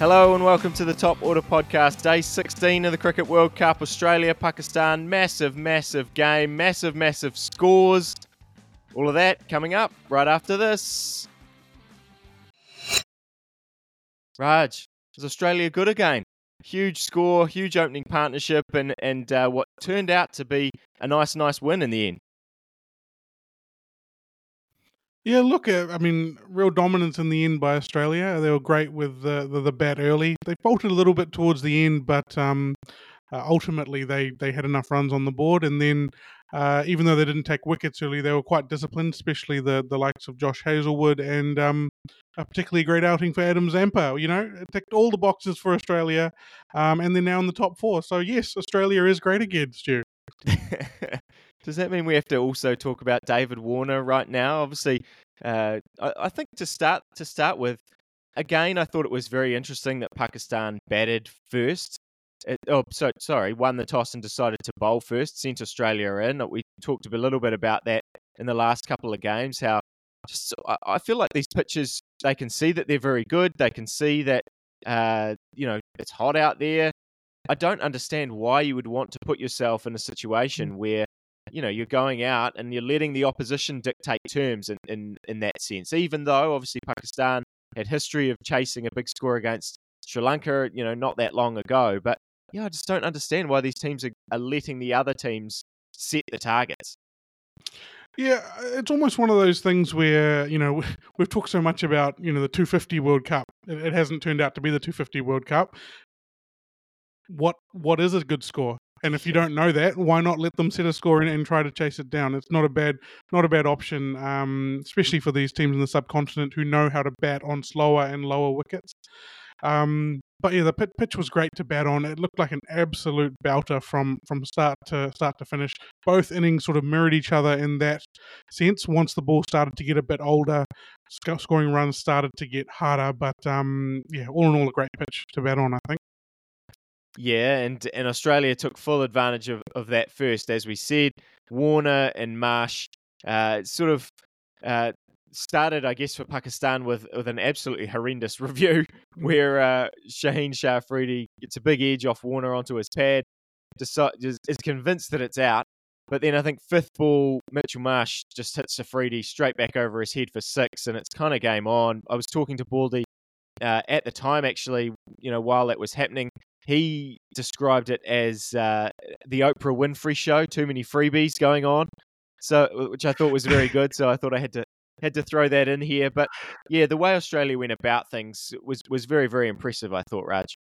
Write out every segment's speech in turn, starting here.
Hello and welcome to the Top Order Podcast, day 16 of the Cricket World Cup. Australia, Pakistan, massive, massive game, massive, massive scores. All of that coming up right after this. Raj, is Australia good again? Huge score, huge opening partnership, and, and uh, what turned out to be a nice, nice win in the end. Yeah, look, uh, I mean, real dominance in the end by Australia. They were great with the, the, the bat early. They faltered a little bit towards the end, but um, uh, ultimately they, they had enough runs on the board. And then, uh, even though they didn't take wickets early, they were quite disciplined, especially the, the likes of Josh Hazlewood and um, a particularly great outing for Adam Zampa. You know, it ticked all the boxes for Australia, um, and they're now in the top four. So, yes, Australia is great again, Stu. Does that mean we have to also talk about David Warner right now? Obviously, uh, I, I, think to start to start with, again, I thought it was very interesting that Pakistan batted first. It, oh, so sorry, won the toss and decided to bowl first, sent Australia in. We talked a little bit about that in the last couple of games. How just I, feel like these pitches, they can see that they're very good. They can see that uh, you know it's hot out there. I don't understand why you would want to put yourself in a situation where you know you're going out and you're letting the opposition dictate terms in, in, in that sense. Even though obviously Pakistan had history of chasing a big score against Sri Lanka, you know, not that long ago. But yeah, I just don't understand why these teams are, are letting the other teams set the targets. Yeah, uh, it's almost one of those things where you know we've talked so much about you know the 250 World Cup. It, hasn't turned out to be the 250 World Cup what what is a good score and if you don't know that why not let them set a score and, and try to chase it down it's not a bad not a bad option um, especially for these teams in the subcontinent who know how to bat on slower and lower wickets um, but yeah, the pitch was great to bat on. It looked like an absolute belter from from start to start to finish. Both innings sort of mirrored each other in that sense. Once the ball started to get a bit older, scoring runs started to get harder. But um, yeah, all in all, a great pitch to bat on. I think. Yeah, and, and Australia took full advantage of, of that first. As we said, Warner and Marsh uh, sort of uh, started, I guess, for Pakistan with, with an absolutely horrendous review where uh, Shaheen Shah Afridi gets a big edge off Warner onto his pad, is, is convinced that it's out. But then I think fifth ball, Mitchell Marsh just hits Afridi straight back over his head for six, and it's kind of game on. I was talking to Baldy uh, at the time, actually, you know, while that was happening, he described it as uh, the Oprah Winfrey show. Too many freebies going on, so which I thought was very good. So I thought I had to had to throw that in here. But yeah, the way Australia went about things was was very very impressive. I thought, Raj.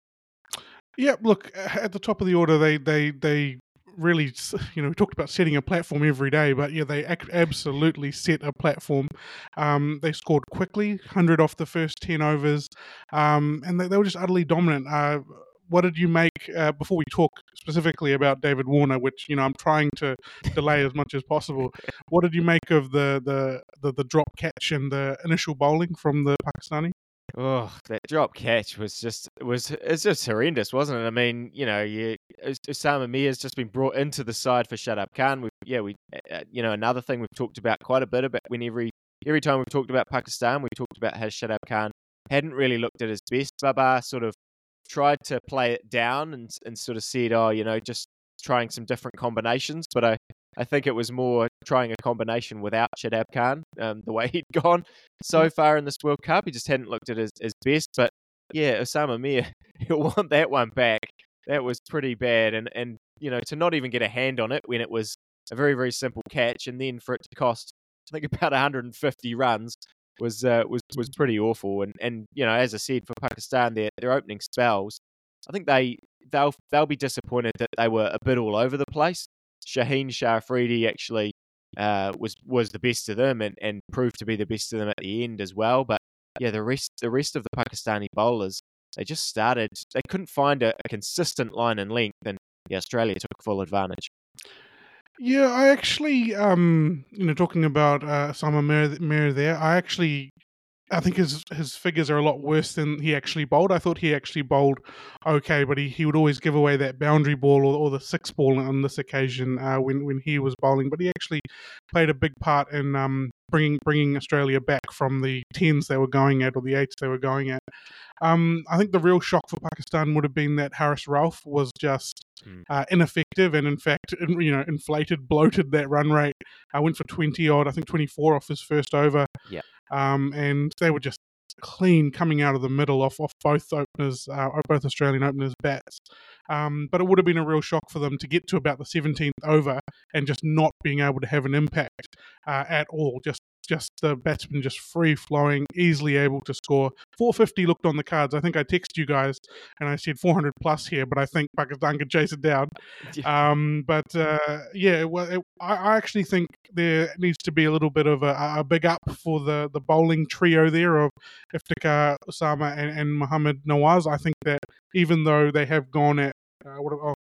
Yeah, look at the top of the order, they they they really, you know, we talked about setting a platform every day, but yeah, they ac- absolutely set a platform. Um, they scored quickly, hundred off the first ten overs, um, and they, they, were just utterly dominant. Uh, what did you make uh, before we talk specifically about David Warner, which you know I'm trying to delay as much as possible? What did you make of the the the, the drop catch and the initial bowling from the Pakistani? Oh, that drop catch was just was it's just horrendous, wasn't it? I mean, you know, you Usama has just been brought into the side for Shadab Khan. We, yeah, we, uh, you know, another thing we've talked about quite a bit about when every every time we've talked about Pakistan, we talked about how Shadab Khan hadn't really looked at his best. Babar sort of tried to play it down and and sort of said, oh, you know, just trying some different combinations. But I, I think it was more trying a combination without Shadab Khan, um, the way he'd gone so mm. far in this World Cup. He just hadn't looked at his, his best. But yeah, Usama Mir, he'll want that one back. That was pretty bad. And, and, you know, to not even get a hand on it when it was a very, very simple catch and then for it to cost, I think, about 150 runs was uh, was was pretty awful. And and you know, as I said, for Pakistan, their their opening spells, I think they they'll they'll be disappointed that they were a bit all over the place. Shaheen Shah Afridi actually uh, was was the best of them and, and proved to be the best of them at the end as well. But yeah, the rest the rest of the Pakistani bowlers they just started they couldn't find a, a consistent line and length, and yeah, Australia took full advantage. Yeah, I actually, um, you know, talking about uh, Usama there, I actually I think his his figures are a lot worse than he actually bowled. I thought he actually bowled okay, but he, he would always give away that boundary ball or, or the six ball on this occasion uh, when when he was bowling. But he actually played a big part in um, bringing bringing Australia back from the tens they were going at or the eights they were going at. Um, I think the real shock for Pakistan would have been that Haris Rauf was just Mm. uh, ineffective and in fact you know inflated bloated that run rate I went for 20 odd I think 24 off his first over Yeah. Um, and they were just clean coming out of the middle off, off both openers uh, both Australian openers bats. Um, but it would have been a real shock for them to get to about the 17th over and just not being able to have an impact uh, at all just just the batsman just free flowing, easily able to score. 450 looked on the cards. I think I texted you guys and I said 400 plus here, but I think Pakistan could chase it down. Um, but uh, yeah, well, it, I, I actually think there needs to be a little bit of a, a big up for the, the bowling trio there of Iftikhar, Usama, and, and Muhammad Nawaz. I think that even though they have gone at uh, what, oh,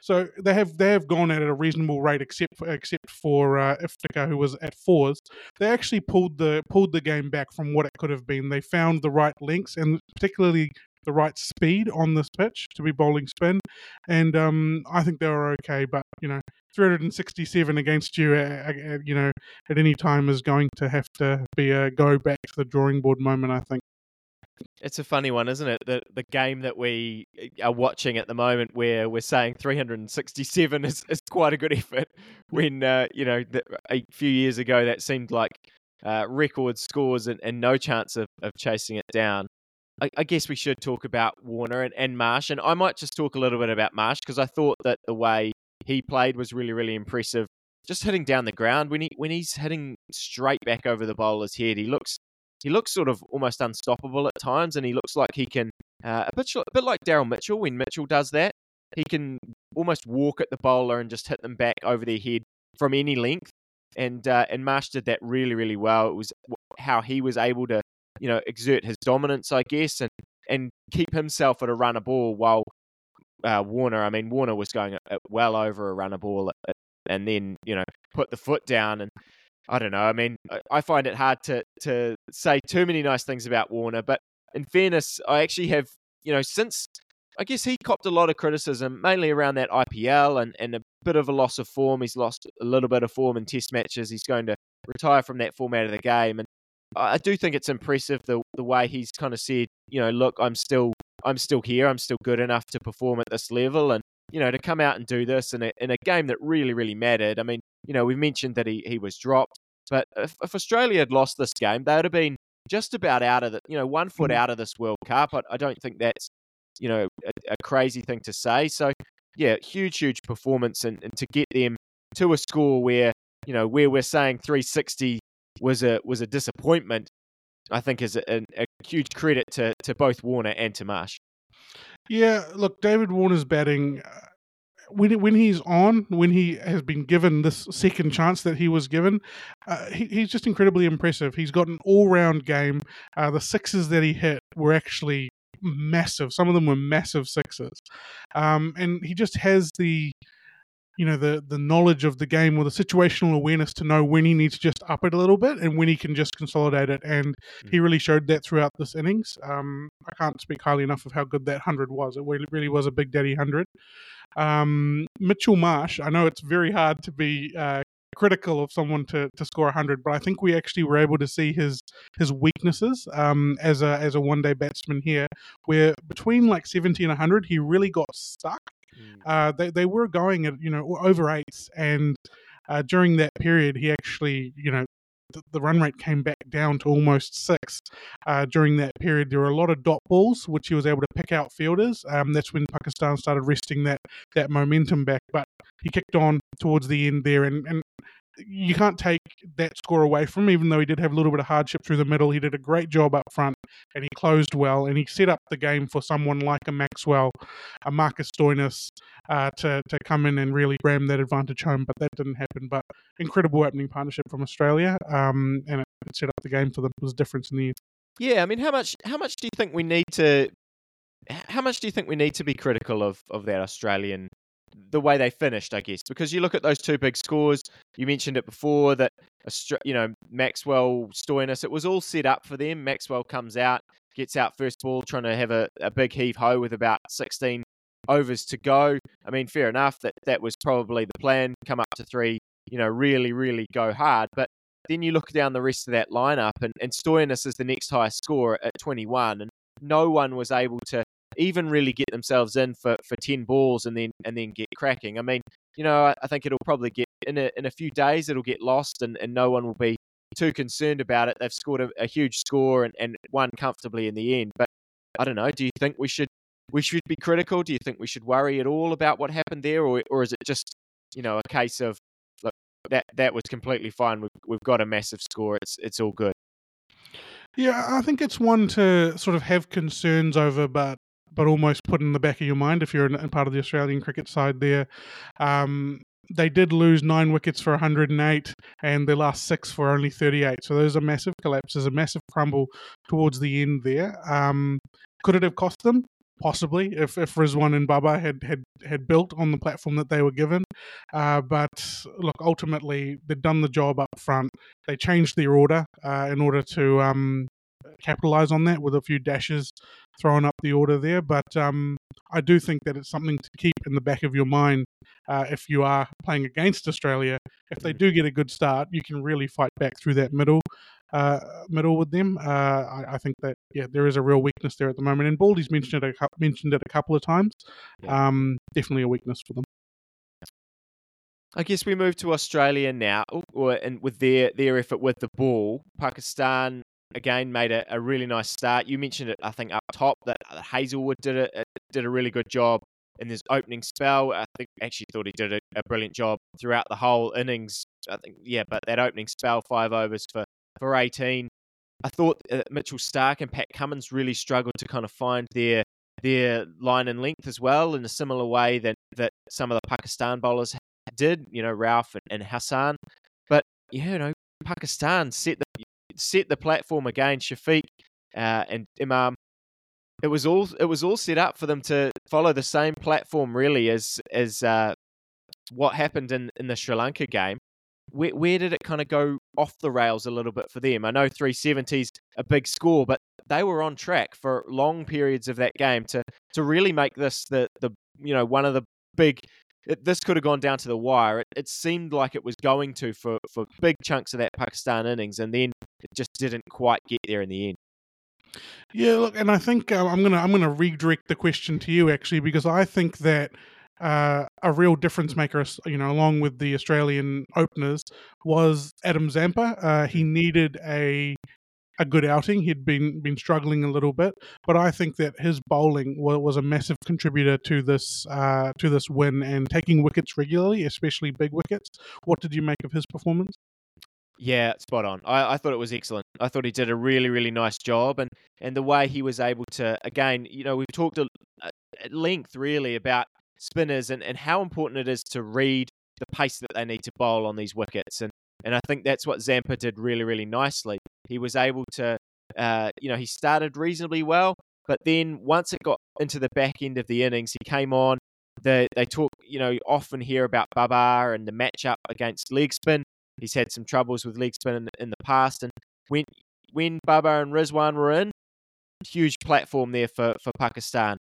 so they have they have gone at at a reasonable rate, except for, except for uh, Iftikhar, who was at fours. They actually pulled the pulled the game back from what it could have been. They found the right links and particularly the right speed on this pitch to be bowling spin, and um, I think they were okay. But you know, 367 against you, uh, uh, you know, at any time is going to have to be a go back to the drawing board moment. I think. It's a funny one, isn't it? The the game that we uh, are watching at the moment, where we're saying 367 is, is quite a good effort. When uh, you know the, a few years ago that seemed like uh, record scores and, and no chance of, of chasing it down. I, I guess we should talk about Warner and, and Marsh, and I might just talk a little bit about Marsh because I thought that the way he played was really really impressive. Just hitting down the ground when he when he's hitting straight back over the bowler's head, he looks he looks sort of almost unstoppable at times, and he looks like he can uh, a bit a bit like Daryl Mitchell when Mitchell does that. He can almost walk at the bowler and just hit them back over their head from any length. And uh, and Marsh did that really really well. It was how he was able to you know exert his dominance, I guess, and and keep himself at a run a ball while uh, Warner. I mean Warner was going at well over a run a ball, at, and then you know put the foot down and I don't know. I mean, I find it hard to to say too many nice things about Warner, but in fairness, I actually have, you know, since I guess he copped a lot of criticism, mainly around that IPL and, and a bit of a loss of form. He's lost a little bit of form in test matches. He's going to retire from that format of the game. And I do think it's impressive the the way he's kind of said, you know, look, I'm still I'm still here. I'm still good enough to perform at this level. And, you know, to come out and do this in a, in a game that really, really mattered. I mean, you know, we've mentioned that he, he was dropped. But if, if Australia had lost this game, they would have been just about out of the, you know, one foot Mhm. out of this World Cup. I, I don't think that's, you know, a, a crazy thing to say. So, yeah, huge, huge performance. And, and to get them to a score where, you know, where we're saying 360 was a was a disappointment, I think is a, a, a huge credit to, to both Warner and to Marsh. Yeah, look, David Warner's batting uh, when when he's on, when he has been given this second chance that he was given, uh, he, he's just incredibly impressive. He's got an all round game. Uh, the sixes that he hit were actually massive. Some of them were massive sixes, um, and he just has the you know the the knowledge of the game or the situational awareness to know when he needs to just up it a little bit and when he can just consolidate it. And he really showed that throughout this innings. Um, i can't speak highly enough of how good that 100 was. It really, was a big daddy 100 um, mitchell marsh i know it's very hard to be uh, critical of someone to, to score 100 but i think we actually were able to see his his weaknesses um, as a as a one day batsman here where between like 70 and 100 he really got stuck uh, they they were going at you know over eights, and uh, during that period, he actually you know the, the run rate came back down to almost six. Uh, during that period, there were a lot of dot balls, which he was able to pick out fielders. Um, that's when Pakistan started resting that that momentum back. But he kicked on towards the end there, and, and you can't take that score away from him, even though he did have a little bit of hardship through the middle. He did a great job up front and he closed well and he set up the game for someone like a Maxwell, a Marcus Stoinis, uh, to, to come in and really ram that advantage home, but that didn't happen. But incredible opening partnership from Australia um, and it, set up the game for them. It was a difference in the end. Yeah, I mean, how much how much do you think we need to how much do you think we need to be critical of of that Australian the way they finished, I guess, because you look at those two big scores. You mentioned it before that you know Maxwell Stoinis. It was all set up for them. Maxwell comes out, gets out first ball, trying to have a, a big heave ho with about 16 overs to go. I mean, fair enough that that was probably the plan. Come up to three, you know, really, really go hard. But then you look down the rest of that lineup, and, and Stoinis is the next highest score at 21, and no one was able to even really get themselves in for, for 10 balls and then and then get cracking. I mean, you know, I, I think it'll probably get in a, in a few days, it'll get lost and, and no one will be too concerned about it. They've scored a, a huge score and, and won comfortably in the end. But I don't know. Do you think we should we should be critical? Do you think we should worry at all about what happened there, or or is it just you know a case of look that that was completely fine. We've we've got a massive score. It's it's all good. Yeah, I think it's one to sort of have concerns over, but but almost put in the back of your mind if you're in, part of the Australian cricket side there. Um, they did lose nine wickets for 108 and their last six for only 38. So those are massive collapses, a massive crumble towards the end there. Um, could it have cost them? Possibly, if, if Rizwan and Babar had, had, had built on the platform that they were given. Uh, but look, ultimately, they've done the job up front. They changed their order uh, in order to um, capitalize on that with a few dashes thrown up the order there. But um, I do think that it's something to keep in the back of your mind uh, if you are playing against Australia. If they mm. do get a good start, you can really fight back through that middle. Uh, middle with them, uh, I, I, think that yeah, there is a real weakness there at the moment, and Baldy's mentioned it a, mentioned it a couple of times. Um, definitely a weakness for them. I guess we move to Australia now, and with their their effort with the ball, Pakistan again made a, a really nice start. You mentioned it, I think, up top that Hazlewood did a, did a really good job in his opening spell. I think actually thought he did a, a, brilliant job throughout the whole innings. I think yeah, but that opening spell, five overs for for 18. I thought uh, Mitchell Starc and Pat Cummins really struggled to kind of find their their line and length as well in a similar way that that some of the Pakistan bowlers did. You know, Rauf and, and Hassan. But yeah, you know, Pakistan set the set the platform again. Shafique uh, and Imam. It was all it was all set up for them to follow the same platform really as as uh, what happened in, in the Sri Lanka game. Where, where did it kind of go off the rails a little bit for them? I know 370s a big score, but they were on track for long periods of that game to to really make this the the you know one of the big it, this could have gone down to the wire. It, it, seemed like it was going to for, for big chunks of that Pakistan innings, and then it just didn't quite get there in the end. Yeah, look, and I think uh, I'm gonna I'm gonna redirect the question to you actually because I think that uh, a real difference maker, you know, along with the Australian openers, was Adam Zampa. Uh, he needed a a good outing. He'd been been struggling a little bit, but I think that his bowling was, was a massive contributor to this uh, to this win and taking wickets regularly, especially big wickets. What did you make of his performance? Yeah, spot on. I, I thought it was excellent. I thought he did a really, really nice job, and and the way he was able to, again, you know, we've talked at length really about spinners and, and how important it is to read the pace that they need to bowl on these wickets, and and I think that's what Zampa did really, really nicely. He was able to, uh, you know, he started reasonably well, but then once it got into the back end of the innings, he came on. The, they talk, you know, often hear about Babar and the matchup against leg spin. He's had some troubles with leg spin in, in the past, and when when Babar and Rizwan were in, huge platform there for, for Pakistan.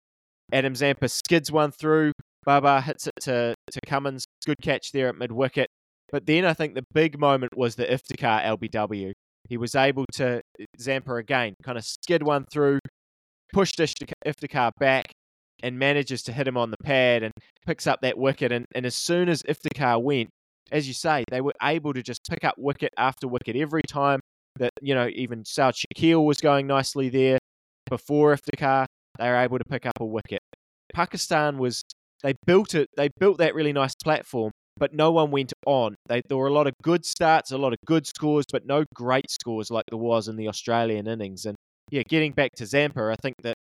Adam Zampa skids one through. Babar hits it to, to Cummins. Good catch there at mid wicket. But then I think the big moment was the Iftikhar LBW. He was able to, Zampa again, kind of skid one through, pushed Iftikhar back, and manages to hit him on the pad and picks up that wicket. And, and as soon as Iftikhar went, as you say, they were able to just pick up wicket after wicket every time that, you know, even Saud Shakeel was going nicely there before Iftikhar, they were able to pick up a wicket. Pakistan was, they built it, they built that really nice platform, but no one went on. They, there were a lot of good starts, a lot of good scores, but no great scores like there was in the Australian innings. And yeah, getting back to Zampa, I think that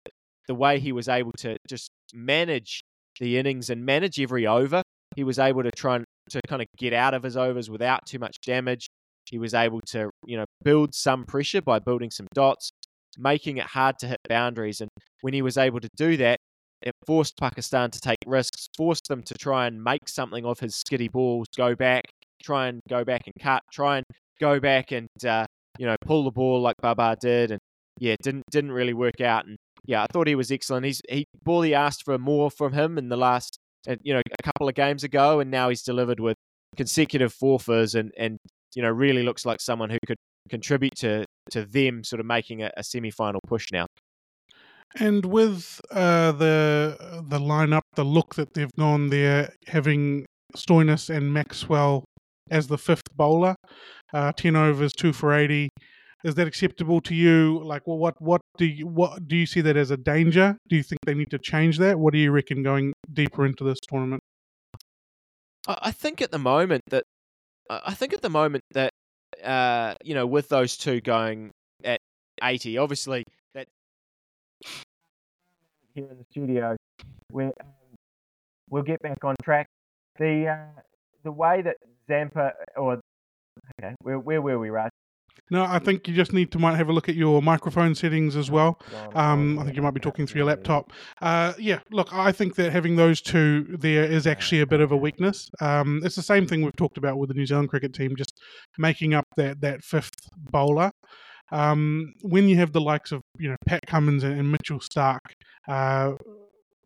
the way he was able to just manage the innings and manage every over, he was able to try and to kind of get out of his overs without too much damage. He was able to, you know, build some pressure by building some dots, making it hard to hit boundaries. And when he was able to do that, it forced Pakistan to take risks, forced them to try and make something of his skiddy balls, go back, try and go back and cut, try and go back and uh, you know pull the ball like Babar did, and yeah, didn't didn't really work out. And yeah, I thought he was excellent. He's he Baldy asked for more from him in the last uh, you know a couple of games ago, and now he's delivered with consecutive forfers and and you know really looks like someone who could contribute to to them sort of making a, a semi final push now. And with uh, the the lineup, the look that they've gone there, having Stoinis and Maxwell as the fifth bowler, uh, ten overs, two for eighty. Is that acceptable to you? Like, well, what what do you what do you see that as a danger? Do you think they need to change that? What do you reckon going deeper into this tournament? I think at the moment that I think at the moment that uh, you know with those two going at eighty, obviously that here in the studio, we um, we'll get back on track. The uh, the way that Zampa or okay, where where were we, Raj? No, I think you just need to might have a look at your microphone settings as well. Um, I think you might be talking through your laptop. Uh, yeah, look, I think that having those two there is actually a bit of a weakness. Um, it's the same thing we've talked about with the New Zealand cricket team, just making up that that fifth bowler. Um, when you have the likes of you know Pat Cummins and, Mitchell Starc. Uh,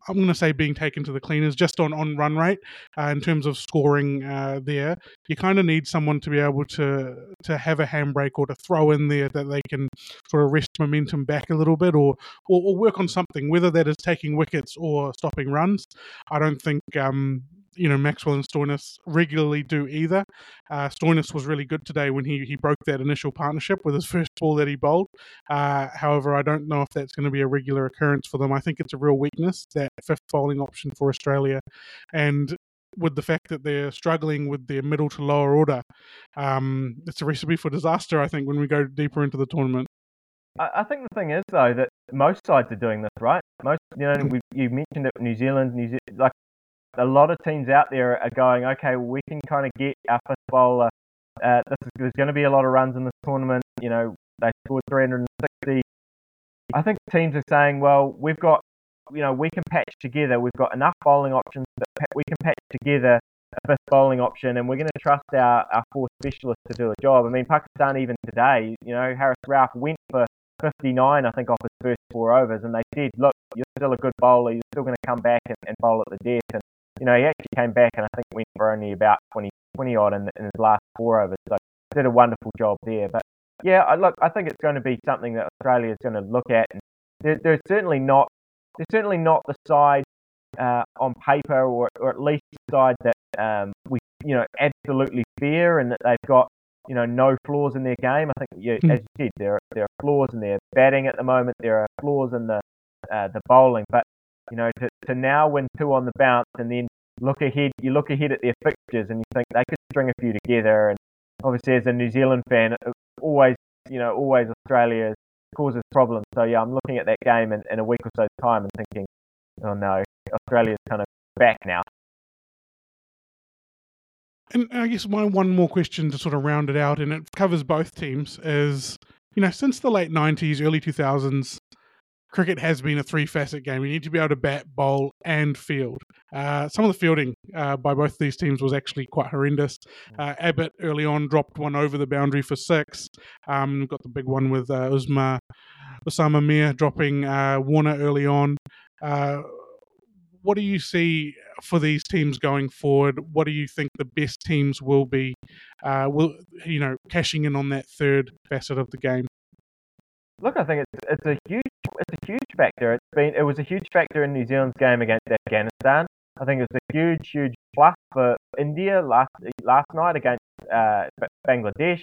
I'm going to say being taken to the cleaners just on, on run rate uh, in terms of scoring uh, there. You kind of need someone to be able to to have a handbrake or to throw in there that they can sort of rest momentum back a little bit or, or, or work on something, whether that is taking wickets or stopping runs. I don't think um, you know Maxwell and Stoinis regularly do either. Uh, Stoinis was really good today when he he broke that initial partnership with his first ball that he bowled. Uh, however, I don't know if that's going to be a regular occurrence for them. I think it's a real weakness that fifth bowling option for Australia, and with the fact that they're struggling with their middle to lower order, um, it's a recipe for disaster. I think when we go deeper into the tournament. I think the thing is though that most sides are doing this, right? Most, you know, we, you mentioned it, New Zealand, New Zealand, like a lot of teams out there are going, okay, well, we can kind of get our fifth bowler. Uh, is, there's going to be a lot of runs in this tournament. You know, they scored 360. I think teams are saying, well, we've got, you know, we can patch together. We've got enough bowling options that we can patch together a fifth bowling option, and we're going to trust our, our four specialists to do a job. I mean, Pakistan even today, you know, Haris Rauf went for 59, I think, off his first four overs, and they said, look, you're still a good bowler. You're still going to come back and, and bowl at the death. And you know, he actually came back and I think went for only about 20, 20 odd in, in his last four overs. So did a wonderful job there. But yeah, I, look, I think it's going to be something that Australia is going to look at. And they're, they're certainly not, they're certainly not the side uh, on paper, or, or at least the side that um, we, you know, absolutely fear, and that they've got, you know, no flaws in their game. I think, yeah, mm. as you said, there are, there are flaws in their batting at the moment. There are flaws in the uh, the bowling, but you know, to, to now win two on the bounce and then look ahead, you look ahead at their fixtures and you think they could string a few together. And obviously, as a New Zealand fan, uh, always, you know, always Australia causes problems. So yeah, I'm looking at that game in, in a week or so's time and thinking, oh no, Australia's kind of back now. And I guess my one more question to sort of round it out, and it covers both teams, is you know, since the late 90s, early 2000s, cricket has been a three facet game. You need to be able to bat, bowl, and field. Uh, some of the fielding uh, by both these teams was actually quite horrendous. Mm. Uh, Abbott early on dropped one over the boundary for six. Um, got the big one with uh, Usma, Usama Mir dropping uh, Warner early on. Uh, what do you see for these teams going forward? What do you think the best teams will be? will you know cashing in on that third facet of the game? Look, I think it's it's a huge it's a huge factor. It's been it was a huge factor in New Zealand's game against Afghanistan. I think it's a huge huge plus for India last last night against uh, Bangladesh.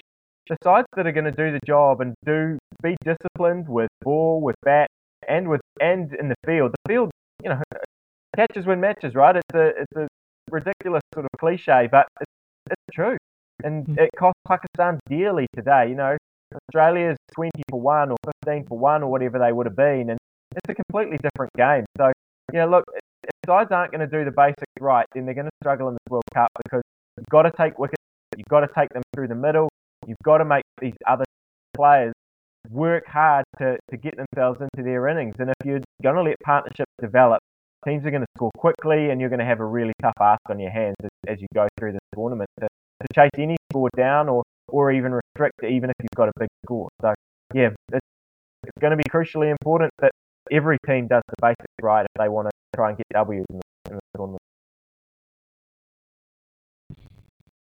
The sides that are going to do the job and do be disciplined with ball, with bat, and with and in the field. The field, you know, catches win matches, right? It's a it's a ridiculous sort of cliche, but it's, it's true, and mm. it cost Pakistan dearly today. You know, Australia's 20 for 1 or 15 for 1 or whatever they would have been. And it's a completely different game. So, you know, look, if sides aren't going to do the basics right, then they're going to struggle in this World Cup because you've got to take wickets, you've got to take them through the middle, you've got to make these other players work hard to, to get themselves into their innings. And if you're going to let partnerships develop, teams are going to score quickly, and you're going to have a really tough ask on your hands as, as you go through the tournament to, to chase any score down or, or even restrict even if you've got a big score. So, yeah, it's, it's going to be crucially important that every team does the basics right if they want to try and get W's in the, in the tournament.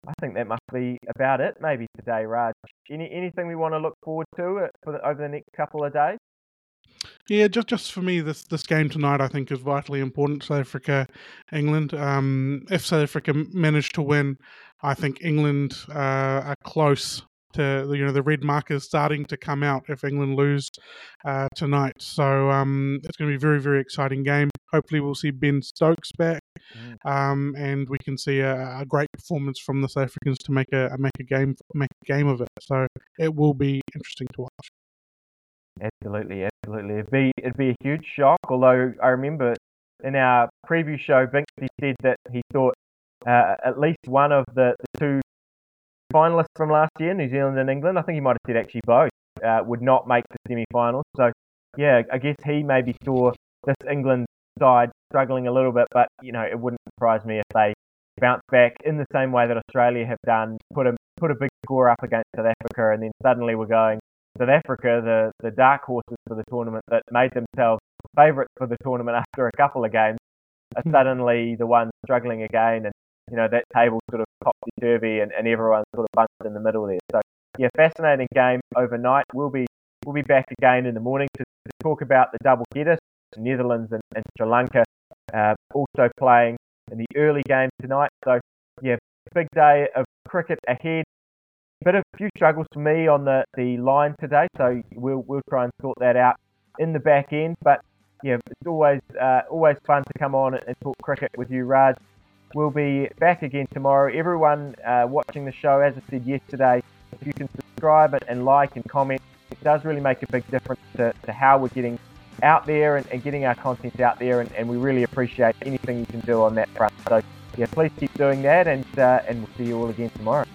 I think that must be about it, maybe today, Raj. Any anything we want to look forward to uh, for the, over the next couple of days? Yeah, just just for me, this this game tonight I think is vitally important. South Africa, England. Um, if South Africa manage to win, I think England uh, are close to you know the red markers starting to come out if England lose uh, tonight. So um, it's going to be a very very exciting game. Hopefully we'll see Ben Stokes back, mm. um, and we can see a, a, great performance from the South Africans to make a make a game make a game of it. So it will be interesting to watch. Absolutely, absolutely. It'd be it'd be a huge shock. Although I remember in our preview show, Binksy said that he thought uh, at least one of the, the two finalists from last year, New Zealand and England, I think he might have said actually both, uh, would not make the semi-finals. So, yeah, I guess he maybe saw this England side struggling a little bit, but you know, it wouldn't surprise me if they bounce back in the same way that Australia have done, put a put a big score up against South Africa, and then suddenly we're going South Africa, the the dark horses for the tournament that made themselves favourites for the tournament after a couple of games, are suddenly the ones struggling again, and you know that table sort of topsy turvy, and, and everyone sort of bunched in the middle there. So yeah, fascinating game overnight. We'll be we'll be back again in the morning to, to talk about the double header. Netherlands and, and Sri Lanka uh, also playing in the early game tonight. So yeah, big day of cricket ahead. Bit of a few struggles for me on the, the line today, so we'll we'll try and sort that out in the back end. But yeah, it's always uh, always fun to come on and talk cricket with you, Raj. We'll be back again tomorrow. Everyone uh, watching the show, as I said yesterday, if you can subscribe and like and comment, it does really make a big difference to, to how we're getting out there and, and, getting our content out there. And, and, we really appreciate anything you can do on that front. So, yeah, please keep doing that, and, uh, and we'll see you all again tomorrow.